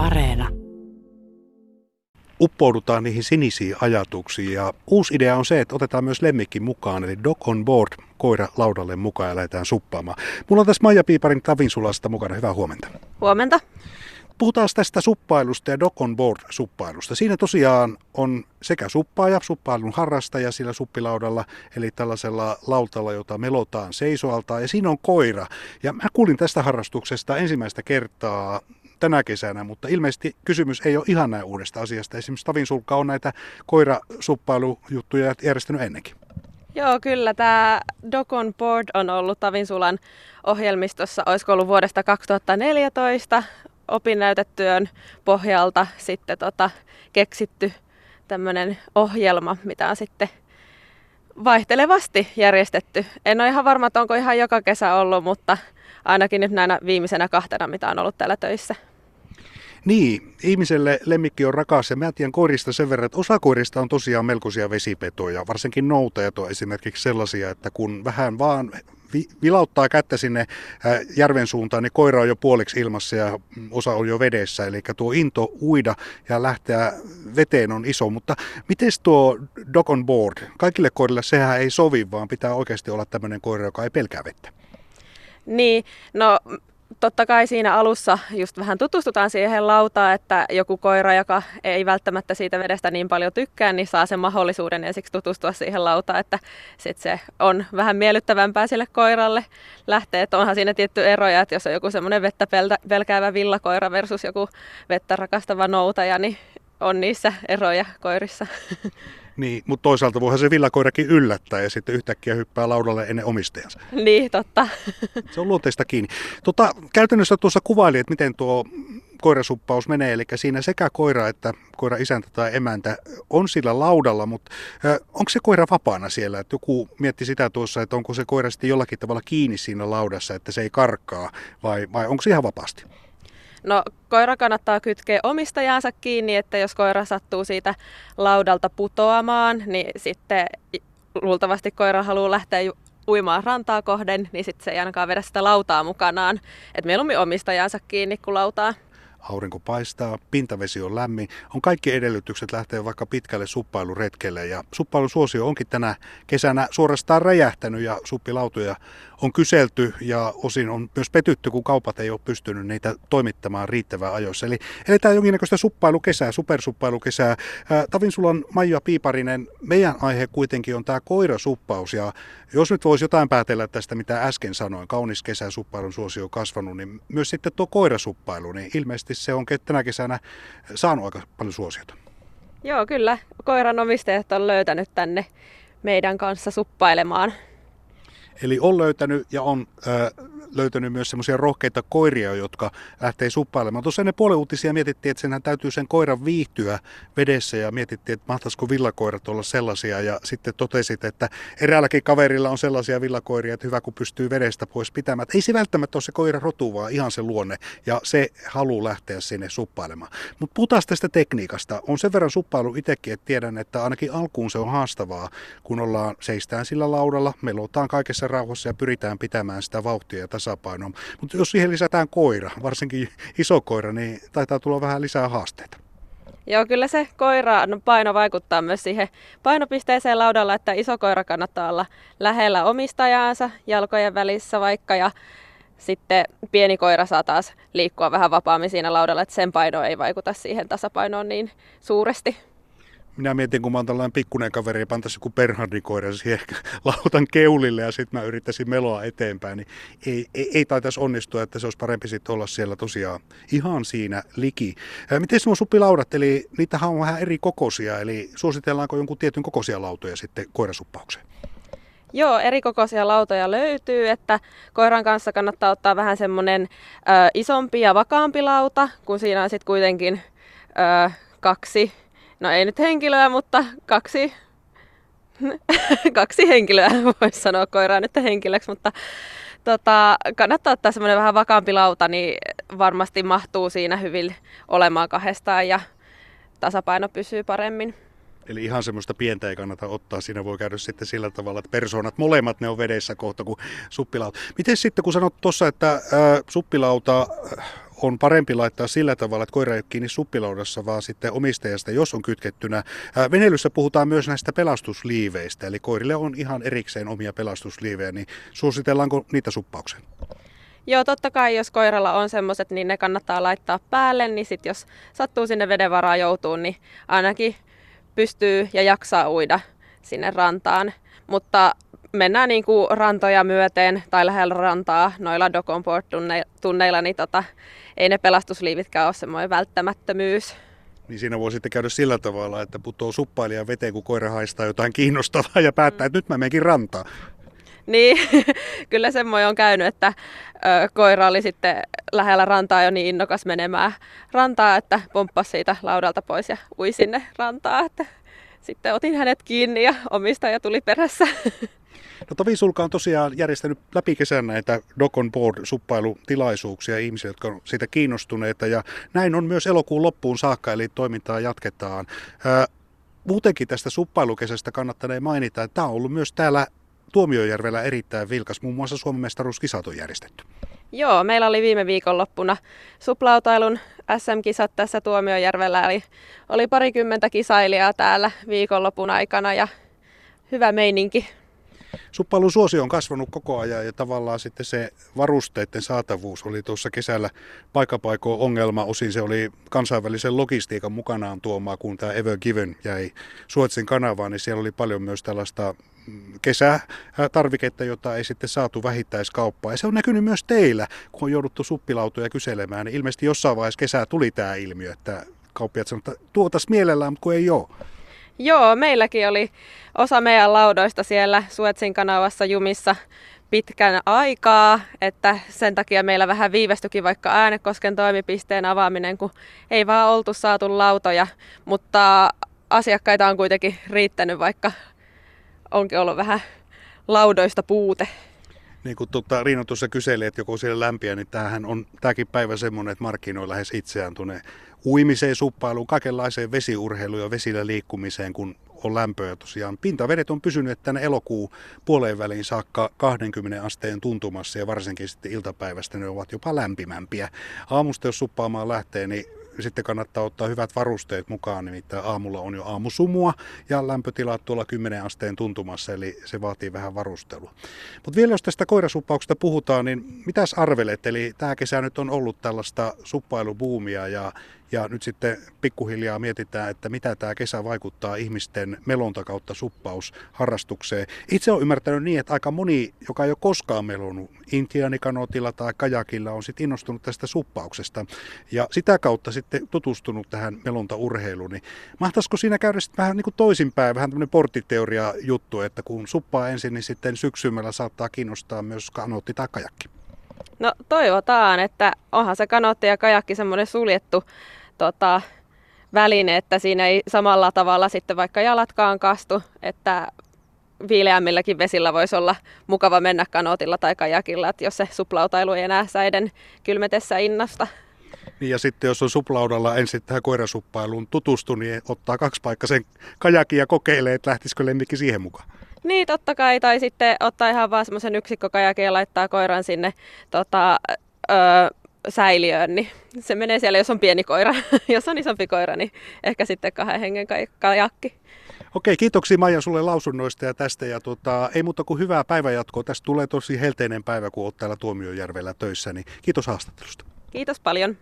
Areena. Uppoudutaan niihin sinisiin ajatuksiin ja uusi idea on se, että otetaan myös lemmikki mukaan, eli dog on board, koira laudalle mukaan ja lähdetään suppaamaan. Mulla on tässä Maija Piiparin Tavinsulasta mukana. Hyvää huomenta. Huomenta. Puhutaan tästä suppailusta ja dog on board suppailusta. Siinä tosiaan on sekä suppaaja, suppailun harrastaja sillä suppilaudalla, eli tällaisella lautalla, jota melotaan seisoalta, ja siinä on koira. Ja mä kuulin tästä harrastuksesta ensimmäistä kertaa tänä kesänä, mutta ilmeisesti kysymys ei ole ihan näin uudesta asiasta. Esimerkiksi Tavin Sulka on näitä koirasuppailujuttuja järjestänyt ennenkin. Joo, kyllä. Tämä Dog on Board on ollut Tavinsulan ohjelmistossa, olisiko ollut vuodesta 2014 opinnäytetyön pohjalta sitten tota, keksitty tämmöinen ohjelma, mitä on sitten vaihtelevasti järjestetty. En ole ihan varma, että onko ihan joka kesä ollut, mutta ainakin nyt näinä viimeisenä kahtena, mitä on ollut täällä töissä. Niin, ihmiselle lemmikki on rakas ja mä tiedän koirista sen verran, että osa koirista on tosiaan melkoisia vesipetoja, varsinkin noutajat on esimerkiksi sellaisia, että kun vähän vaan vilauttaa kättä sinne järven suuntaan, niin koira on jo puoliksi ilmassa ja osa on jo vedessä. Eli tuo into uida ja lähteä veteen on iso. Mutta miten tuo dog on board? Kaikille koirille sehän ei sovi, vaan pitää oikeasti olla tämmöinen koira, joka ei pelkää vettä. Niin, no totta kai siinä alussa just vähän tutustutaan siihen lautaan, että joku koira, joka ei välttämättä siitä vedestä niin paljon tykkää, niin saa sen mahdollisuuden ensiksi tutustua siihen lautaan, että sit se on vähän miellyttävämpää sille koiralle lähteä. Että onhan siinä tietty eroja, että jos on joku semmoinen vettä pelkäävä villakoira versus joku vettä rakastava noutaja, niin on niissä eroja koirissa. Niin, mutta toisaalta voihan se villakoirakin yllättää ja sitten yhtäkkiä hyppää laudalle ennen omistajansa. Niin, totta. Se on luonteista kiinni. Tota, käytännössä tuossa kuvaili, että miten tuo koirasuppaus menee, eli siinä sekä koira että koira isäntä tai emäntä on sillä laudalla, mutta onko se koira vapaana siellä? Että joku mietti sitä tuossa, että onko se koira sitten jollakin tavalla kiinni siinä laudassa, että se ei karkaa, vai, vai onko se ihan vapaasti? No koira kannattaa kytkeä omistajaansa kiinni, että jos koira sattuu siitä laudalta putoamaan, niin sitten luultavasti koira haluaa lähteä uimaan rantaa kohden, niin sitten se ei ainakaan vedä sitä lautaa mukanaan. Et mieluummin omistajansa kiinni kuin lautaa aurinko paistaa, pintavesi on lämmin, on kaikki edellytykset lähteä vaikka pitkälle suppailuretkelle. Ja suppailusuosio onkin tänä kesänä suorastaan räjähtänyt ja suppilautoja on kyselty ja osin on myös petytty, kun kaupat ei ole pystynyt niitä toimittamaan riittävää ajoissa. Eli eletään jonkinnäköistä suppailukesää, supersuppailukesää. Tavinsulan Maija Piiparinen, meidän aihe kuitenkin on tämä koirasuppaus ja jos nyt voisi jotain päätellä tästä, mitä äsken sanoin, kaunis kesä, suppailun suosio on kasvanut, niin myös sitten tuo koirasuppailu, niin ilmeisesti se on tänä kesänä saanut aika paljon suosiota. Joo, kyllä. Koiran omistajat on löytänyt tänne meidän kanssa suppailemaan. Eli on löytänyt ja on äh, löytänyt myös semmoisia rohkeita koiria, jotka lähtee suppailemaan. Tuossa ennen puolen uutisia mietittiin, että senhän täytyy sen koiran viihtyä vedessä ja mietittiin, että mahtaisiko villakoirat olla sellaisia ja sitten totesit, että eräälläkin kaverilla on sellaisia villakoiria, että hyvä kun pystyy vedestä pois pitämään. Että ei se välttämättä ole se koira rotu, vaan ihan se luonne ja se haluaa lähteä sinne suppailemaan. Mutta puhutaan tästä tekniikasta. On sen verran suppailu itsekin, että tiedän, että ainakin alkuun se on haastavaa, kun ollaan seistään sillä laudalla, melotaan kaikessa rauhassa ja pyritään pitämään sitä vauhtia ja tasapainoa. Mutta jos siihen lisätään koira, varsinkin iso koira, niin taitaa tulla vähän lisää haasteita. Joo, kyllä se koira no paino vaikuttaa myös siihen painopisteeseen laudalla, että iso koira kannattaa olla lähellä omistajaansa, jalkojen välissä vaikka, ja sitten pieni koira saa taas liikkua vähän vapaammin siinä laudalla, että sen paino ei vaikuta siihen tasapainoon niin suuresti minä mietin, kun mä oon tällainen pikkuinen kaveri ja pantaisi joku perhardikoira siihen lautan keulille ja sitten mä yrittäisin meloa eteenpäin, niin ei, ei, ei taitaisi onnistua, että se olisi parempi sitten olla siellä tosiaan ihan siinä liki. Miten nuo suppilaudat, eli niitähän on vähän eri kokoisia, eli suositellaanko jonkun tietyn kokoisia lautoja sitten koirasuppaukseen? Joo, eri kokoisia lautoja löytyy, että koiran kanssa kannattaa ottaa vähän semmoinen isompi ja vakaampi lauta, kun siinä on sitten kuitenkin ö, kaksi no ei nyt henkilöä, mutta kaksi, kaksi henkilöä, voisi sanoa koiraa nyt henkilöksi, mutta tota, kannattaa ottaa semmoinen vähän vakaampi lauta, niin varmasti mahtuu siinä hyvin olemaan kahdestaan ja tasapaino pysyy paremmin. Eli ihan semmoista pientä ei kannata ottaa. Siinä voi käydä sitten sillä tavalla, että persoonat molemmat ne on vedessä kohta kuin suppilauta. Miten sitten, kun sanot tuossa, että ää, suppilauta on parempi laittaa sillä tavalla, että koira ei ole kiinni suppilaudassa, vaan sitten omistajasta, jos on kytkettynä. Veneilyssä puhutaan myös näistä pelastusliiveistä, eli koirille on ihan erikseen omia pelastusliivejä, niin suositellaanko niitä suppaukseen? Joo, totta kai jos koiralla on semmoiset, niin ne kannattaa laittaa päälle, niin sitten jos sattuu sinne veden varaa joutuu, niin ainakin pystyy ja jaksaa uida sinne rantaan. Mutta mennään niin kuin rantoja myöten tai lähellä rantaa noilla Doconport-tunneilla, niin tota, ei ne pelastusliivitkään ole semmoinen välttämättömyys. Niin siinä voi sitten käydä sillä tavalla, että putoo suppailija veteen, kun koira haistaa jotain kiinnostavaa ja päättää, että nyt mä menenkin rantaan. Niin, kyllä semmoinen on käynyt, että ö, koira oli sitten lähellä rantaa jo niin innokas menemään rantaa, että pomppasi siitä laudalta pois ja ui sinne rantaa. Että sitten otin hänet kiinni ja omistaja tuli perässä. No Tovi Sulka on tosiaan järjestänyt läpi kesän näitä Dog on Board suppailutilaisuuksia ihmisiä, jotka on siitä kiinnostuneita ja näin on myös elokuun loppuun saakka, eli toimintaa jatketaan. Ää, muutenkin tästä suppailukesästä kannattaa mainita, että tämä on ollut myös täällä Tuomiojärvellä erittäin vilkas, muun muassa Suomen mestaruuskisat on järjestetty. Joo, meillä oli viime viikonloppuna suplautailun SM-kisat tässä Tuomiojärvellä, eli oli parikymmentä kisailijaa täällä viikonlopun aikana ja hyvä meininki. Suppailun suosio on kasvanut koko ajan ja tavallaan sitten se varusteiden saatavuus oli tuossa kesällä paikapaikoon ongelma. Osin se oli kansainvälisen logistiikan mukanaan tuomaa, kun tämä Ever Given jäi Suotsin kanavaan, niin siellä oli paljon myös tällaista kesätarviketta, jota ei sitten saatu vähittäiskauppaan. Ja se on näkynyt myös teillä, kun on jouduttu suppilautoja kyselemään. Niin ilmeisesti jossain vaiheessa kesää tuli tämä ilmiö, että kauppiat sanoivat, että tuotas mielellään, mutta kun ei ole. Joo, meilläkin oli osa meidän laudoista siellä Suetsin kanavassa jumissa pitkän aikaa, että sen takia meillä vähän viivästyikin vaikka Äänekosken toimipisteen avaaminen, kun ei vaan oltu saatu lautoja, mutta asiakkaita on kuitenkin riittänyt, vaikka onkin ollut vähän laudoista puute. Niin kuin tuota, Riino tuossa kyseli, että joku siellä lämpiä, niin tämähän on tämäkin päivä semmoinen, että markkinoi lähes itseään tuonne uimiseen, suppailuun, kaikenlaiseen vesiurheiluun ja vesillä liikkumiseen, kun on lämpöä tosiaan. Pintavedet on pysynyt tänne elokuun puoleen väliin saakka 20 asteen tuntumassa ja varsinkin sitten iltapäivästä ne ovat jopa lämpimämpiä. Aamusta jos suppaamaan lähtee, niin sitten kannattaa ottaa hyvät varusteet mukaan, nimittäin aamulla on jo aamusumua ja lämpötilat tuolla 10 asteen tuntumassa, eli se vaatii vähän varustelua. Mutta vielä jos tästä koirasuppauksesta puhutaan, niin mitäs arvelet? Eli tämä kesä nyt on ollut tällaista suppailubuumia ja ja nyt sitten pikkuhiljaa mietitään, että mitä tämä kesä vaikuttaa ihmisten melonta kautta suppausharrastukseen. Itse olen ymmärtänyt niin, että aika moni, joka ei ole koskaan melonut intianikanotilla tai kajakilla, on sitten innostunut tästä suppauksesta. Ja sitä kautta sitten tutustunut tähän melontaurheiluun. Niin mahtaisiko siinä käydä sitten vähän niin kuin toisinpäin, vähän tämmöinen porttiteoria juttu, että kun suppaa ensin, niin sitten syksymällä saattaa kiinnostaa myös kanotti tai kajakki. No toivotaan, että onhan se kanotti ja kajakki semmoinen suljettu tota, väline, että siinä ei samalla tavalla sitten vaikka jalatkaan kastu, että viileämmilläkin vesillä voisi olla mukava mennä kanootilla tai kajakilla, että jos se suplautailu ei enää säiden kylmetessä innasta. Niin ja sitten jos on suplaudalla ensin tähän koirasuppailuun tutustu, niin ottaa kaksi paikkaa sen kajakin ja kokeilee, että lähtisikö lemmikki siihen mukaan. Niin, totta kai. Tai sitten ottaa ihan vaan semmoisen yksikkokajakin ja laittaa koiran sinne tota, öö, säiliöön, niin se menee siellä, jos on pieni koira. jos on isompi koira, niin ehkä sitten kahden hengen kajakki. Okei, kiitoksia Maija sulle lausunnoista ja tästä. Ja tota, ei muuta kuin hyvää päivänjatkoa. Tästä tulee tosi helteinen päivä, kun olet täällä Tuomiojärvellä töissä. Niin kiitos haastattelusta. Kiitos paljon.